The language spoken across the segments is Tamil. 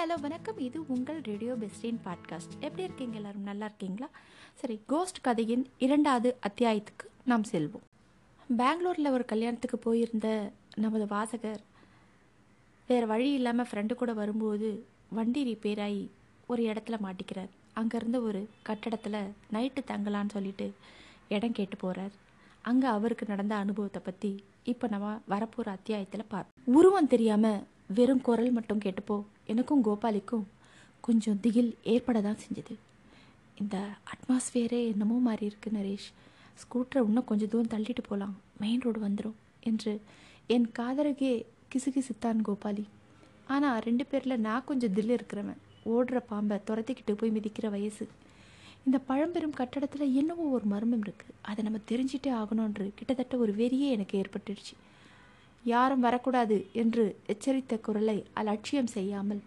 ஹலோ வணக்கம். இது உங்கள் ரேடியோ பெஸ்டின் பாட்காஸ்ட். எப்படி இருக்கீங்க எல்லாரும்? நல்லா இருக்கீங்களா? சரி கோஸ்ட் கதையின் இரண்டாவது அத்தியாயத்துக்கு நாம் செல்வோம். பெங்களூரில் ஒரு கல்யாணத்துக்கு போயிருந்த நமது வாசகர் வேறு வழி இல்லாமல் ஃப்ரெண்டு கூட வரும்போது வண்டி ரிப்பேர் ஆகி ஒரு இடத்துல மாட்டிக்கிறார். அங்கேருந்து ஒரு கட்டடத்தில் நைட்டு தங்கலான்னு சொல்லிட்டு இடம் கேட்டு போகிறார் அங்கே அவருக்கு நடந்த அனுபவத்தை பற்றி இப்போ நம்ம வரப்போகிற அத்தியாயத்தில் பார் உருவம் தெரியாமல் வெறும் குரல் மட்டும் கேட்டப்போ. எனக்கும் கோபாலிக்கும் கொஞ்சம் திகில் ஏற்பட தான் செஞ்சது. இந்த அட்மாஸ்ஃபியரே என்னமோ மாறி இருக்கு நரேஷ். ஸ்கூட்டரை இன்னும் கொஞ்சம் தூரம் தள்ளிட்டு போகலாம் மெயின் ரோடு வந்துடும் என்று என் காதருகே கிசுகிசுத்தான் கோபாலி. ஆனால் ரெண்டு பேரில் நான் கொஞ்சம் தில் இருக்கிறவன். ஓடுற பாம்பை துரத்திக்கிட்டு போய் மிதிக்கிற வயசு. இந்த பழம்பெரும் கட்டடத்தில் என்னவோ ஒரு மர்மம் இருக்குது அதை நம்ம தெரிஞ்சிட்டே ஆகணுன்று கிட்டத்தட்ட ஒரு வெறியே எனக்கு ஏற்பட்டுடுச்சு. யாரும் வரக்கூடாது என்று எச்சரித்த குரலை அலட்சியம் செய்யாமல்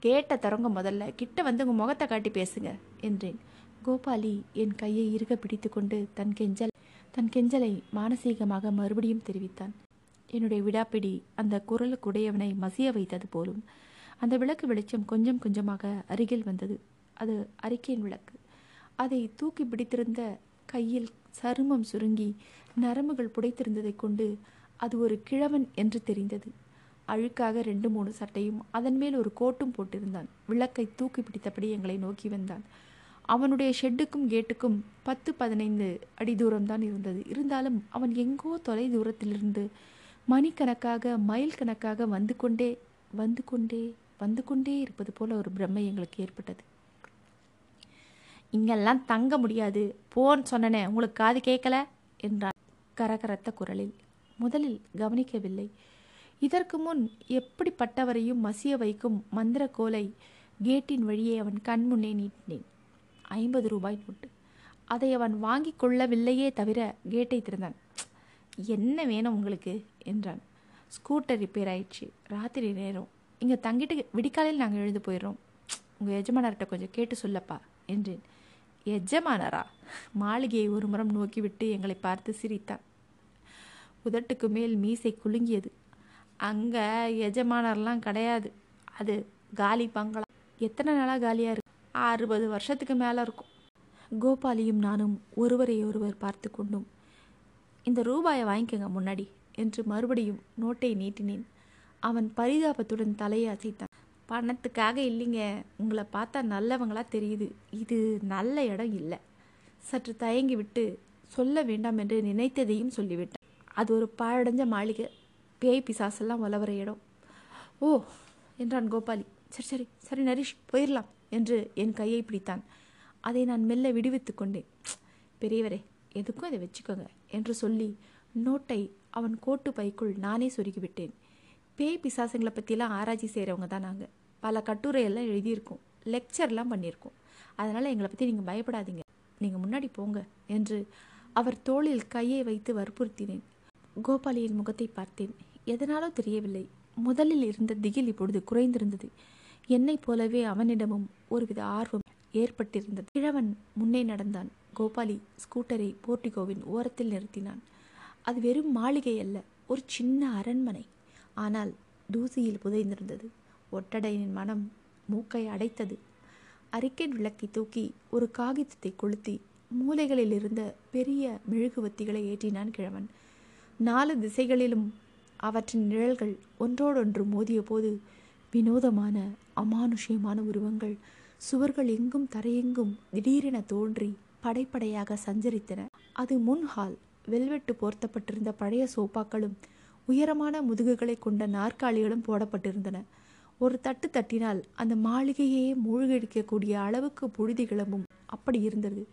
கேட்ட தரங்க முதல்ல கிட்ட வந்து உங்கள் முகத்தை காட்டி பேசுங்க என்றேன். கோபாலி என் கையை இறுக பிடித்து கொண்டு தன் கெஞ்சல் தன் கெஞ்சலை மானசீகமாக மறுபடியும் தெரிவித்தான். என்னுடைய விடாப்பிடி அந்த குரலுக்குடையவனை மசிய வைத்தது போலும் அந்த விளக்கு வெளிச்சம் கொஞ்சம் கொஞ்சமாக அருகில் வந்தது. அது அறிக்கையின் விளக்கு. அதை தூக்கி பிடித்திருந்த கையில் சருமம் சுருங்கி நரம்புகள் புடைத்திருந்ததைக் கொண்டு அது ஒரு கிழவன் என்று தெரிந்தது. அழுக்காக ரெண்டு மூணு சட்டையும் அதன் மேல் ஒரு கோட்டும் போட்டிருந்தான். விளக்கை தூக்கி பிடித்தபடி எங்களை நோக்கி வந்தான். அவனுடைய ஷெட்டுக்கும் கேட்டுக்கும் பத்து பதினைந்து அடி தூரம்தான் இருந்தது. இருந்தாலும் அவன் எங்கோ தொலை தூரத்திலிருந்து மணிக்கணக்காக மைல் கணக்காக வந்து கொண்டே வந்து கொண்டே வந்து கொண்டே இருப்பது போல ஒரு பிரம்மை எங்களுக்கு ஏற்பட்டது. இங்கெல்லாம் தங்க முடியாது. போன்னு சொன்னனே உங்களுக்கு காது கேட்கல? என்றான். கரகரத்த குரலில் முதலில் கவனிக்கவில்லை. இதற்கு முன் எப்படிப்பட்டவரையும் மசிய வைக்கும் மந்திர கோலை கேட்டின் வழியே அவன் கண்முன்னே நீட்டினேன். ஐம்பது ரூபாய் நோட்டு. அதை அவன் வாங்கி கொள்ளவில்லையே தவிர கேட்டை திறந்தான். என்ன வேணும் உங்களுக்கு? என்றான். ஸ்கூட்டர் ரிப்பேர் ஆயிடுச்சு. ராத்திரி நேரம். இங்கே தங்கிட்டு விடிக்காலையில் நாங்கள் எழுந்து போயிடுறோம். உங்கள் எஜமானர்கிட்ட கொஞ்சம் கேட்டு சொல்லப்பா என்றேன். எஜமானரா? மாளிகையை ஒரு முறம் நோக்கிவிட்டு எங்களை பார்த்து சிரித்தான். உதட்டுக்கு மேல் மீசை குலுங்கியது. அங்கே எஜமானர்லாம் கிடையாது. அது காலி பங்களா. எத்தனை நாளாக காலியாக இருக்கு? அறுபது வருஷத்துக்கு மேலே இருக்கும். கோபாலியும் நானும் ஒருவரை ஒருவர் பார்த்து கொண்டோம். இந்த ரூபாயை வாங்கிக்கோங்க முன்னாடி என்று மறுபடியும் நோட்டை நீட்டினேன். அவன் பரிதாபத்துடன் தலையை அசைத்தான். பணத்துக்காக இல்லைங்க. உங்களை பார்த்தா நல்லவங்களா தெரியுது. இது நல்ல இடம் இல்லை. சற்று தயங்கி விட்டு சொல்ல வேண்டாம் என்று நினைத்ததையும் சொல்லிவிட்டான். அது ஒரு பாழடைஞ்ச மாளிகை. பேய் பிசாசெல்லாம் உலவர இடம். ஓ என்றான் கோபாலி. சரி சரி சரி நரீஷ் போயிடலாம் என்று என் கையை பிடித்தான். அதை நான் மெல்ல விடுவித்து கொண்டேன். பெரியவரே எதுக்கும் இதை வச்சுக்கோங்க என்று சொல்லி நோட்டை அவன் கோட்டு பைக்குள் நானே சொருகிவிட்டேன். பேய் பிசாசுங்களை பற்றிலாம் ஆராய்ச்சி செய்கிறவங்க தான் நாங்கள் பல கட்டுரையெல்லாம் எழுதியிருக்கோம் லெக்சர்லாம் பண்ணியிருக்கோம். அதனால் எங்களை பற்றி நீங்கள் பயப்படாதீங்க. நீங்கள் முன்னாடி போங்க என்று அவர் தோளில் கையை வைத்து வற்புறுத்தினேன். கோபாலியின் முகத்தை பார்த்தேன். எதனாலோ தெரியவில்லை. முதலில் இருந்த திகில் இப்பொழுது குறைந்திருந்தது. என்னைப் போலவே அவனிடமும் ஒருவித ஆர்வம் ஏற்பட்டிருந்தது. கிழவன் முன்னே நடந்தான். கோபாலி ஸ்கூட்டரை போர்டிகோவின் ஓரத்தில் நிறுத்தினான். அது வெறும் மாளிகை அல்ல ஒரு சின்ன அரண்மனை. ஆனால் தூசியில் புதைந்திருந்தது. ஒட்டடையின் மனம் மூக்கை அடைத்தது. அறிக்கை விளக்கை தூக்கி ஒரு காகிதத்தை கொளுத்தி மூலைகளில் இருந்த பெரிய மெழுகுவத்திகளை ஏற்றினான் கிழவன். நாலு திசைகளிலும் அவற்றின் நிழல்கள் ஒன்றோடொன்று மோதிய போது வினோதமான அமானுஷ்யமான உருவங்கள் சுவர்கள் எங்கும் தரையெங்கும் திடீரென தோன்றி படைப்படையாக சஞ்சரித்தன. அது முன்ஹால் வெல்வெட்டு போர்த்தப்பட்டிருந்த பழைய சோப்பாக்களும் உயரமான முதுகுகளை கொண்ட நாற்காலிகளும் போடப்பட்டிருந்தன. ஒரு தட்டு தட்டினால் அந்த மாளிகையே மூழ்கடிக்கக்கூடிய அளவுக்கு புழுதி கிளம்பும். அப்படி இருந்தது.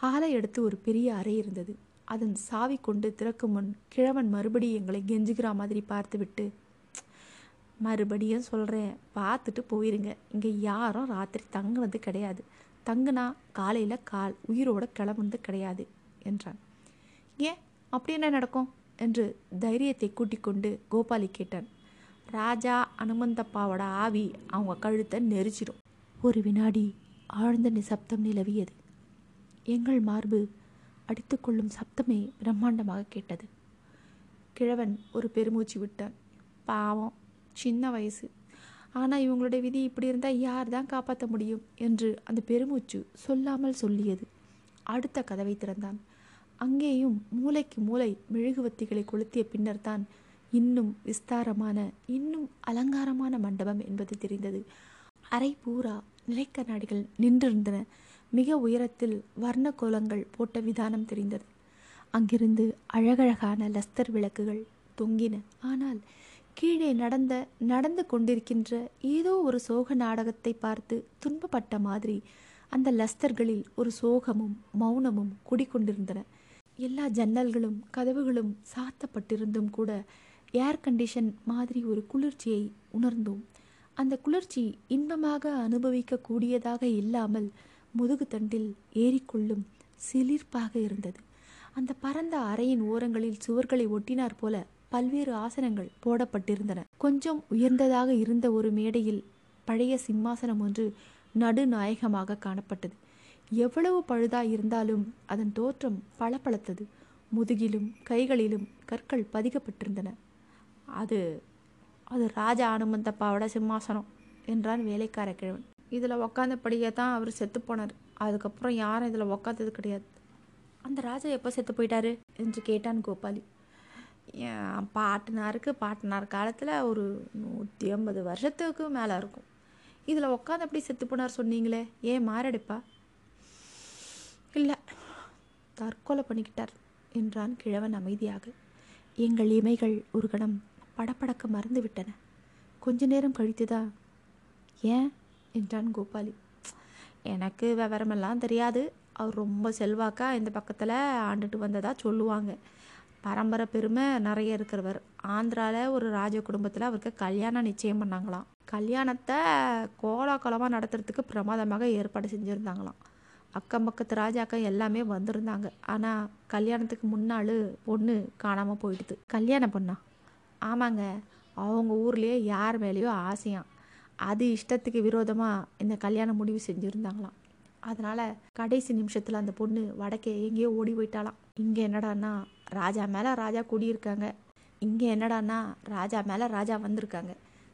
ஆலை எடுத்து ஒரு பெரிய அறை இருந்தது. அதன் சாவி கொண்டு திறக்கும் முன் கிழவன் மறுபடியும் எங்களை கெஞ்சுகிற மாதிரி பார்த்துவிட்டு மறுபடியும் சொல்கிறேன் பார்த்துட்டு போயிருங்க. இங்கே யாரும் ராத்திரி தங்குனது கிடையாது. தங்குனா காலையில் கால் உயிரோட கிளம்புனது கிடையாது என்றான். ஏன்? அப்படி என்ன நடக்கும்? என்று தைரியத்தை கூட்டிக் கொண்டு கோபாலி கேட்டான். ராஜா அனுமந்தப்பாவோட ஆவி அவங்க கழுத்தை நெரிச்சிடும். ஒரு வினாடி ஆழ்ந்த நிசப்தம் நிலவியது. எங்கள் மார்பு அடித்துக்கொள்ளும் சப்தமே பிரம்மாண்டமாக கேட்டது. கிழவன் ஒரு பெருமூச்சு விட்டான். பாவம் சின்ன வயசு. ஆனால் இவங்களுடைய விதி இப்படி இருந்தால் யார் தான் காப்பாற்ற முடியும் என்று அந்த பெருமூச்சு சொல்லாமல் சொல்லியது. அடுத்த கதவை திறந்தான். அங்கேயும் மூளைக்கு மூளை மெழுகுவத்திகளை கொளுத்திய பின்னர் தான் இன்னும் விஸ்தாரமான இன்னும் அலங்காரமான மண்டபம் என்பது தெரிந்தது. அரை பூரா நிலைக்கண்ணாடிகள் நின்றிருந்தன. மிக உயரத்தில் வர்ண கோலங்கள் போட்ட விதானம் தெரிந்தது. அங்கிருந்து அழகழகான லஸ்தர் விளக்குகள் தொங்கின. ஆனால் கீழே நடந்த நடந்து கொண்டிருக்கின்ற ஏதோ ஒரு சோக நாடகத்தை பார்த்து துன்பப்பட்ட மாதிரி அந்த லஸ்தர்களில் ஒரு சோகமும் மௌனமும் குடிக்கொண்டிருந்தன எல்லா ஜன்னல்களும் கதவுகளும் சாத்தப்பட்டிருந்தும் கூட ஏர் கண்டிஷன் மாதிரி ஒரு குளிர்ச்சியை உணர்ந்தோம். அந்த குளிர்ச்சி இன்பமாக அனுபவிக்கக்கூடியதாக இல்லாமல் முதுகு தண்டில் ஏறிக்கொள்ளும் சிலிர்ப்பாக இருந்தது. அந்த பரந்த அறையின் ஓரங்களில் சுவர்களை ஒட்டினார் போல பல்வேறு ஆசனங்கள் போடப்பட்டிருந்தன. கொஞ்சம் உயர்ந்ததாக இருந்த ஒரு மேடையில் பழைய சிம்மாசனம் ஒன்று நடுநாயகமாக காணப்பட்டது. எவ்வளவு பழுதாய் இருந்தாலும் அதன் தோற்றம் பளபளத்தது. முதுகிலும் கைகளிலும் கற்கள் பதிக்கப்பட்டிருந்தன. அது அது ராஜா அனுமந்தப்பாவோட சிம்மாசனம் என்றான் வேலைக்கார கிழவன். இதில் உக்காந்தபடியே தான் அவர் செத்து போனார். அதுக்கப்புறம் யாரும் இதில் உக்காந்தது கிடையாது. அந்த ராஜா எப்போ செத்து போயிட்டாரு என்று கேட்டான் கோபாலி. என் பாட்டனாருக்கு பாட்டனார் காலத்தில் ஒரு நூற்றி ஐம்பது வருஷத்துக்கு மேலே இருக்கும். இதில் உட்காந்து அப்படி செத்து போனார் சொன்னீங்களே ஏன் மாரடைப்பா? இல்லை தற்கொலை பண்ணிக்கிட்டார் என்றான் கிழவன் அமைதியாக. எங்கள் இமைகள் ஒரு கணம் படப்படக்க மறந்து விட்டன. கொஞ்ச நேரம் கழித்துதான் ஏன் என்றான் கோபாலி. எனக்கு விவரமெல்லாம் தெரியாது. அவர் ரொம்ப செல்வாக்கா இந்த பக்கத்தில் ஆண்டுட்டு வந்ததா சொல்லுவாங்க. பரம்பரை பெருமை நிறைய இருக்கிறவர். ஆந்திராவில் ஒரு ராஜ குடும்பத்தில் அவருக்கு கல்யாணம் நிச்சயம் பண்ணாங்களாம். கல்யாணத்தை கோலாகலமாக நடத்துறதுக்கு பிரமாதமாக ஏற்பாடு செஞ்சுருந்தாங்களாம். அக்கம் பக்கத்து ராஜாக்கள் எல்லாமே வந்திருந்தாங்க. ஆனால் கல்யாணத்துக்கு முன்னாள் பொண்ணு காணாமல் போயிடுது. கல்யாணம் பொண்ணா? ஆமாங்க. அவங்க ஊர்லேயே யார் மேலேயோ ஆசையாம். அது இஷ்டத்துக்கு விரோதமாக இந்த கல்யாணம் முடிவு செஞ்சுருந்தாங்களாம். அதனால் கடைசி நிமிஷத்தில் அந்த பொண்ணு வடக்கே எங்கேயோ ஓடி போயிட்டாலாம் இங்கே என்னடான்னா ராஜா மேலே ராஜா குடியிருக்காங்க. இங்கே என்னடான்னா ராஜா மேலே ராஜா வந்திருக்காங்க.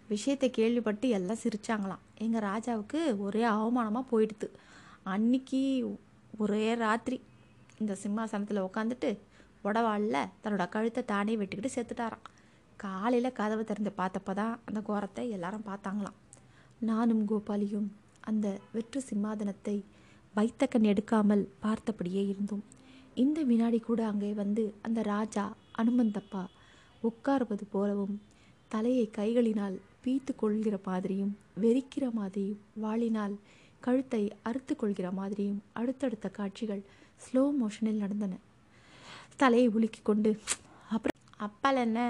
விஷயத்தை கேள்விப்பட்டு எல்லாம் சிரிச்சாங்களாம். எங்கள் ராஜாவுக்கு ஒரே அவமானமாக போயிடுது அன்னைக்கு ஒரே ராத்திரி இந்த சிம்மாசனத்தில் உட்காந்துட்டு உடவாளில் தன்னோட கழுத்தை தானே வெட்டிக்கிட்டு செத்துட்டாராம். காலையில் கதவை திறந்து பார்த்தப்ப தான் அந்த கோரத்தை எல்லாரும் பார்த்தாங்களாம். நானும் கோபாலியும் அந்த வெற்று சிம்மாதனத்தை வைத்த கண் எடுக்காமல் பார்த்தபடியே இருந்தோம். இந்த வினாடி கூட அங்கே வந்து அந்த ராஜா அனுமந்தப்பா உட்காருவது போலவும் தலையை கைகளினால் பீத்து கொள்கிற மாதிரியும் வெறிக்கிற மாதிரியும் வாளினால் கழுத்தை அறுத்து கொள்கிற மாதிரியும் அடுத்தடுத்த காட்சிகள் ஸ்லோ மோஷனில் நடந்தன. தலையை உலுக்கி கொண்டு அப்புறம் அப்பால் என்ன?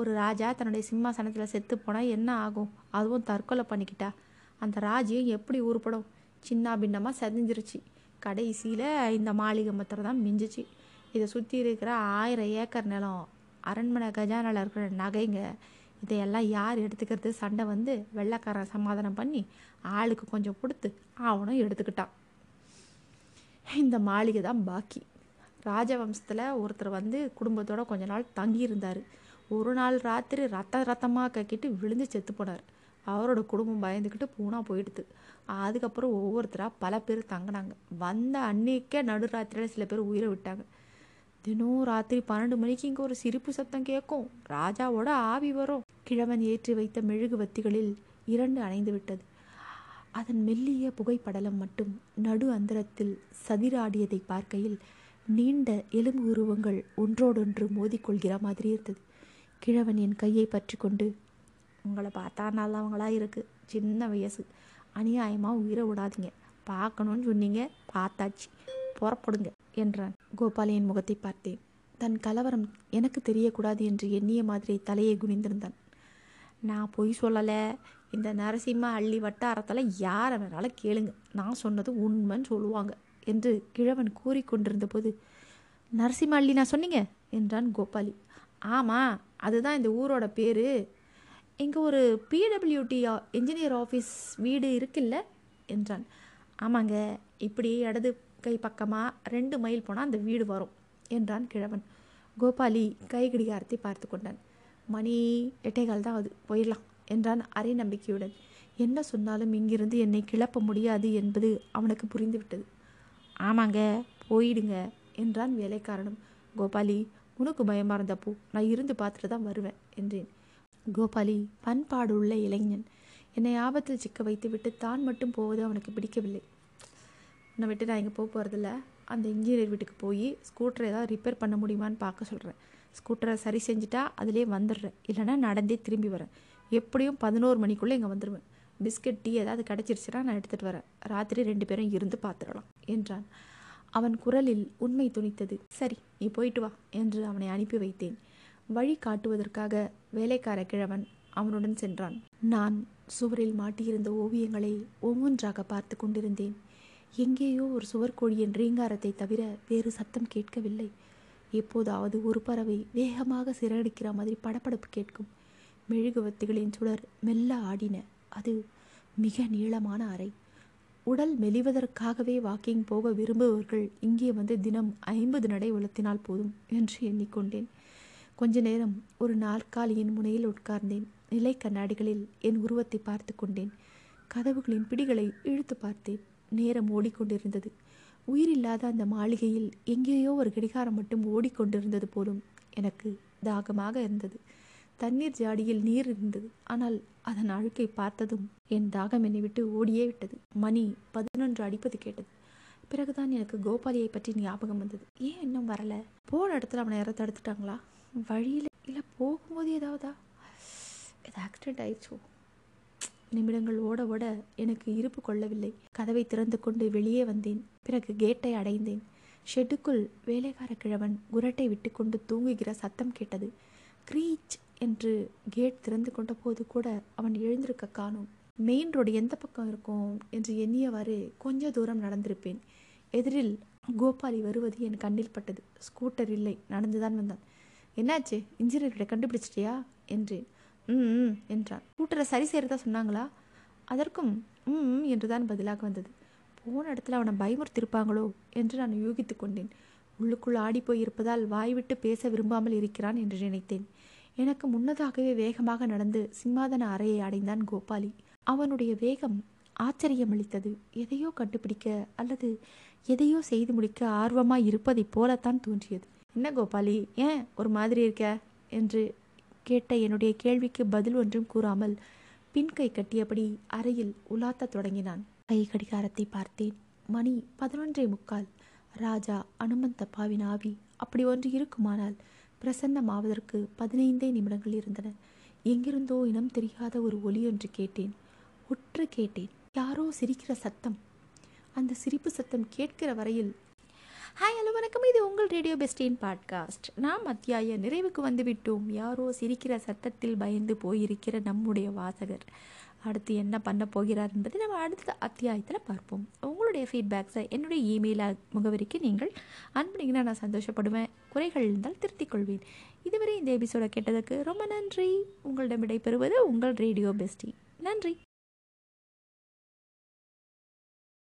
ஒரு ராஜா தன்னுடைய சிம்மாசனத்தில் செத்து போனால் என்ன ஆகும்? அதுவும் தற்கொலை பண்ணிக்கிட்டா. அந்த ராஜ்யம் எப்படி உருப்படும்? சின்ன பின்னமாக செதஞ்சிருச்சு. கடைசியில் இந்த மாளிகை மத்திரம் தான் மிஞ்சிச்சு. இதை சுற்றி இருக்கிற ஆயிரம் ஏக்கர் நிலம் அரண்மனை கஜானாவில் இருக்கிற நகைங்க இதையெல்லாம் யார் எடுத்துக்கிறது? சண்டை வந்து வெள்ளைக்காரன் சமாதானம் பண்ணி ஆளுக்கு கொஞ்சம் கொடுத்து அவனும் எடுத்துக்கிட்டான். இந்த மாளிகை தான் பாக்கி. ராஜவம்சத்தில் ஒருத்தர் வந்து குடும்பத்தோடு கொஞ்ச நாள் தங்கியிருந்தார். ஒரு நாள் ராத்திரி ரத்த ரத்தமாக கக்கிட்டு விழுந்து செத்து போனார். அவரோட குடும்பம் பயந்துக்கிட்டு பூனா போயிடுது. அதுக்கப்புறம் ஒவ்வொருத்தராக பல பேர் தங்கினாங்க. வந்த அன்னைக்கே நடுராத்திரியில் சில பேர் உயிரை விட்டாங்க. தினம் ராத்திரி பன்னெண்டு மணிக்கு இங்கே ஒரு சிரிப்பு சத்தம் கேட்கும். ராஜாவோட ஆவி வரும். கிழவன் ஏற்றி வைத்த மெழுகுவத்திகளில் இரண்டு அணைந்து விட்டது. அதன் மெல்லிய புகைப்படலம் மட்டும் நடு அந்தரத்தில் சதிராடியதை பார்க்கையில் நீண்ட எலும்பு உருவங்கள் ஒன்றோடொன்று மோதிக்கொள்கிற மாதிரி இருந்தது. கிழவன் என் கையை பற்றி கொண்டு உங்களை பார்த்தா நல்லவங்களாக இருக்குது சின்ன வயசு. அநியாயமாக உயிரை விடாதீங்க. பார்க்கணும்னு சொன்னீங்க பார்த்தாச்சு. புறப்படுங்க என்றான். கோபாலியின் முகத்தை பார்த்தேன். தன் கலவரம் எனக்கு தெரியக்கூடாது என்று எண்ணிய மாதிரி தலையை குனிந்திருந்தான். நான் பொய் சொல்லலை. இந்த நரசிம்ம அள்ளி வட்டாரத்தில் யாரை வேணாலும் கேளுங்க. நான் சொன்னது உண்மைன்னு சொல்லுவாங்க என்று கிழவன் கூறிக்கொண்டிருந்த போது நரசிம்ம அள்ளி நான் சொன்னீங்க? என்றான் கோபாலி. ஆமாம் அதுதான் இந்த ஊரோட பேர். இங்கே ஒரு பிடபிள்யூடி இன்ஜினியர் ஆஃபீஸ் வீடு இருக்குல்ல என்றான். ஆமாங்க இப்படி இடது கை பக்கமாக ரெண்டு மைல் போனால் அந்த வீடு வரும் என்றான் கிழவன். கோபாலி கை கடிகாரத்தை பார்த்து கொண்டான். மணி எட்டைகால் தான் அது போயிடலாம் என்றான் அரை நம்பிக்கையுடன். என்ன சொன்னாலும் இங்கிருந்து என்னை கிளப்ப முடியாது என்பது அவனுக்கு புரிந்துவிட்டது. ஆமாங்க போயிடுங்க என்றான் வேலைக்காரனும். கோபாலி உனக்கு பயமாக இருந்தப்போ நான் இருந்து பார்த்துட்டு தான் வருவேன் என்றேன். கோபாலி பண்பாடு உள்ள இளைஞன். என்னை ஆபத்தில் சிக்க வைத்துவிட்டு தான் மட்டும் போவது அவனுக்கு பிடிக்கவில்லை. உன்னை விட்டு நான் இங்கே போக போகிறதில்ல அந்த இன்ஜினியர் வீட்டுக்கு போய் ஸ்கூட்டரை ஏதாவது ரிப்பேர் பண்ண முடியுமான்னு பார்க்க சொல்கிறேன் ஸ்கூட்டரை சரி செஞ்சுட்டா அதிலே வந்துடுறேன். இல்லைன்னா நடந்தே திரும்பி வரேன். எப்படியும் பதினோரு மணிக்குள்ளே இங்கே வந்துடுவேன் பிஸ்கட் டீ ஏதாவது கிடச்சிருச்சுன்னா நான் எடுத்துகிட்டு வரேன். ராத்திரி ரெண்டு பேரும் இருந்து பார்த்துடலாம் என்றான். அவன் குரலில் உண்மை துணித்தது. சரி நீ போயிட்டு வா என்று அவனை அனுப்பி வைத்தேன். வழி காட்டுவதற்காக வேலைக்கார கிழவன் அவனுடன் சென்றான். நான் சுவரில் மாட்டியிருந்த ஓவியங்களை ஒவ்வொன்றாக பார்த்து கொண்டிருந்தேன். எங்கேயோ ஒரு சுவர்கோழியின் ரீங்காரத்தை தவிர வேறு சத்தம் கேட்கவில்லை. எப்போதாவது ஒரு பறவை வேகமாக சிறகடிக்கிற மாதிரி படப்படப்பு கேட்கும். மெழுகுவத்திகளின் சுடர் மெல்ல ஆடின. அது மிக நீளமான அறை. உடல் மெலிவதற்காகவே வாக்கிங் போக விரும்புபவர்கள் இங்கே வந்து தினம் ஐம்பது நடை உலர்த்தினால் போதும் என்று எண்ணிக்கொண்டேன். கொஞ்ச நேரம் ஒரு நாற்காலியின் முனையில் உட்கார்ந்தேன். நிலை கண்ணாடிகளில் என் உருவத்தை பார்த்து கொண்டேன். கதவுகளின் பிடிகளை இழுத்து பார்த்தேன். நேரம் ஓடிக்கொண்டிருந்தது. உயிரில்லாத அந்த மாளிகையில் எங்கேயோ ஒரு கடிகாரம் மட்டும் ஓடிக்கொண்டிருந்தது போலும் எனக்கு தாகமாக இருந்தது. தண்ணீர் ஜாடியில் நீர் இருந்தது. ஆனால் அதன் அழுக்கை பார்த்ததும் என் தாகம் என்னை விட்டு ஓடியே விட்டது. மணி பதினொன்று அடிப்பது கேட்டது. பிறகுதான் எனக்கு கோபாலியை பற்றி ஞாபகம் வந்தது. ஏன் இன்னும் வரல? போன இடத்துல அவனை யாராவது தடுத்துட்டாங்களா? வழியில் இல்லை போகும்போது ஏதாவதா? இது ஆக்சிடென்ட் ஆயிடுச்சோ? நிமிடங்கள் ஓட ஓட எனக்கு இருப்பு கொள்ளவில்லை. கதவை திறந்து கொண்டு வெளியே வந்தேன். பிறகு கேட்டை அடைந்தேன். ஷெட்டுக்குள் வேலைக்கார கிழவன் குரட்டை விட்டுக்கொண்டு தூங்குகிற சத்தம் கேட்டது. க்ரீச் என்று கேட் திறந்து கொண்ட போது கூட அவன் எழுந்திருக்க காணும். மெயின் ரோடு எந்த பக்கம் இருக்கும் என்று எண்ணியவாறு கொஞ்ச தூரம் நடந்திருப்பேன். எதிரில் கோபாலி வருவது என் கண்ணில் பட்டது. ஸ்கூட்டர் இல்லை நடந்துதான் வந்தான். என்னாச்சு? இன்ஜினியர்கிட்ட கண்டுபிடிச்சிட்டியா? என்றேன். ம் என்றான். ஸ்கூட்டரை சரி செய்கிறதா சொன்னாங்களா? அதற்கும் ம் ம் என்றுதான் பதிலாக வந்தது. போன இடத்துல அவனை பயமுறுத்திருப்பாங்களோ என்று நான் யூகித்து கொண்டேன். உள்ளுக்குள் ஆடிப்போய் இருப்பதால் வாய்விட்டு பேச விரும்பாமல் இருக்கிறான் என்று நினைத்தேன். எனக்கு முன்னதாகவே வேகமாக நடந்து சிம்மாதன அறையை அடைந்தான் கோபாலி. அவனுடைய வேகம் ஆச்சரியமளித்தது. எதையோ கண்டுபிடிக்க அல்லது எதையோ செய்து முடிக்க ஆர்வமாய் இருப்பதைப் போலத்தான் தோன்றியது. என்ன கோபாலி ஏன் ஒரு மாதிரி இருக்க? என்று கேட்ட என்னுடைய கேள்விக்கு பதில் ஒன்றும் கூறாமல் பின்கை கட்டியபடி அறையில் உலாத்த தொடங்கினான். கை கடிகாரத்தை பார்த்தேன். மணி பதினொன்றே முக்கால். ராஜா அனுமந்தப்பாவின் ஆவி. அப்படி ஒன்று இருக்குமானால் பிரசன்னமாவதற்கு பதினைந்தே நிமிடங்கள் இருந்தன. எங்கிருந்தோ இனம் தெரியாத ஒரு ஒலி ஒன்று கேட்டேன். உற்று கேட்டேன் யாரோ சிரிக்கிற சத்தம்? அந்த சிரிப்பு சத்தம் கேட்கிற வரையில் ஹாய் ஹலோ வணக்கம். இது உங்கள் ரேடியோ பெஸ்டின் பாட்காஸ்ட். நாம் அத்தியாய நிறைவுக்கு வந்துவிட்டோம். யாரோ சிரிக்கிற சத்தத்தில் பயந்து போயிருக்கிற நம்முடைய வாசகர். அடுத்து என்ன பண்ண போகிறார் என்பதை நம்ம அடுத்த அத்தியாயத்தில் பார்ப்போம். உங்களுடைய ஃபீட்பேக்ஸை என்னுடைய இமெயில் முகவரிக்கு நீங்கள் அனுப்புனீங்கன்னா நான் சந்தோஷப்படுவேன். குறைகள் இருந்தால் திருத்திக் கொள்வேன் இதுவரை இந்த எபிசோட கேட்டதுக்கு ரொம்ப நன்றி. உங்களிடம் விடைபெறுவது உங்கள் ரேடியோ பெஸ்டி. நன்றி.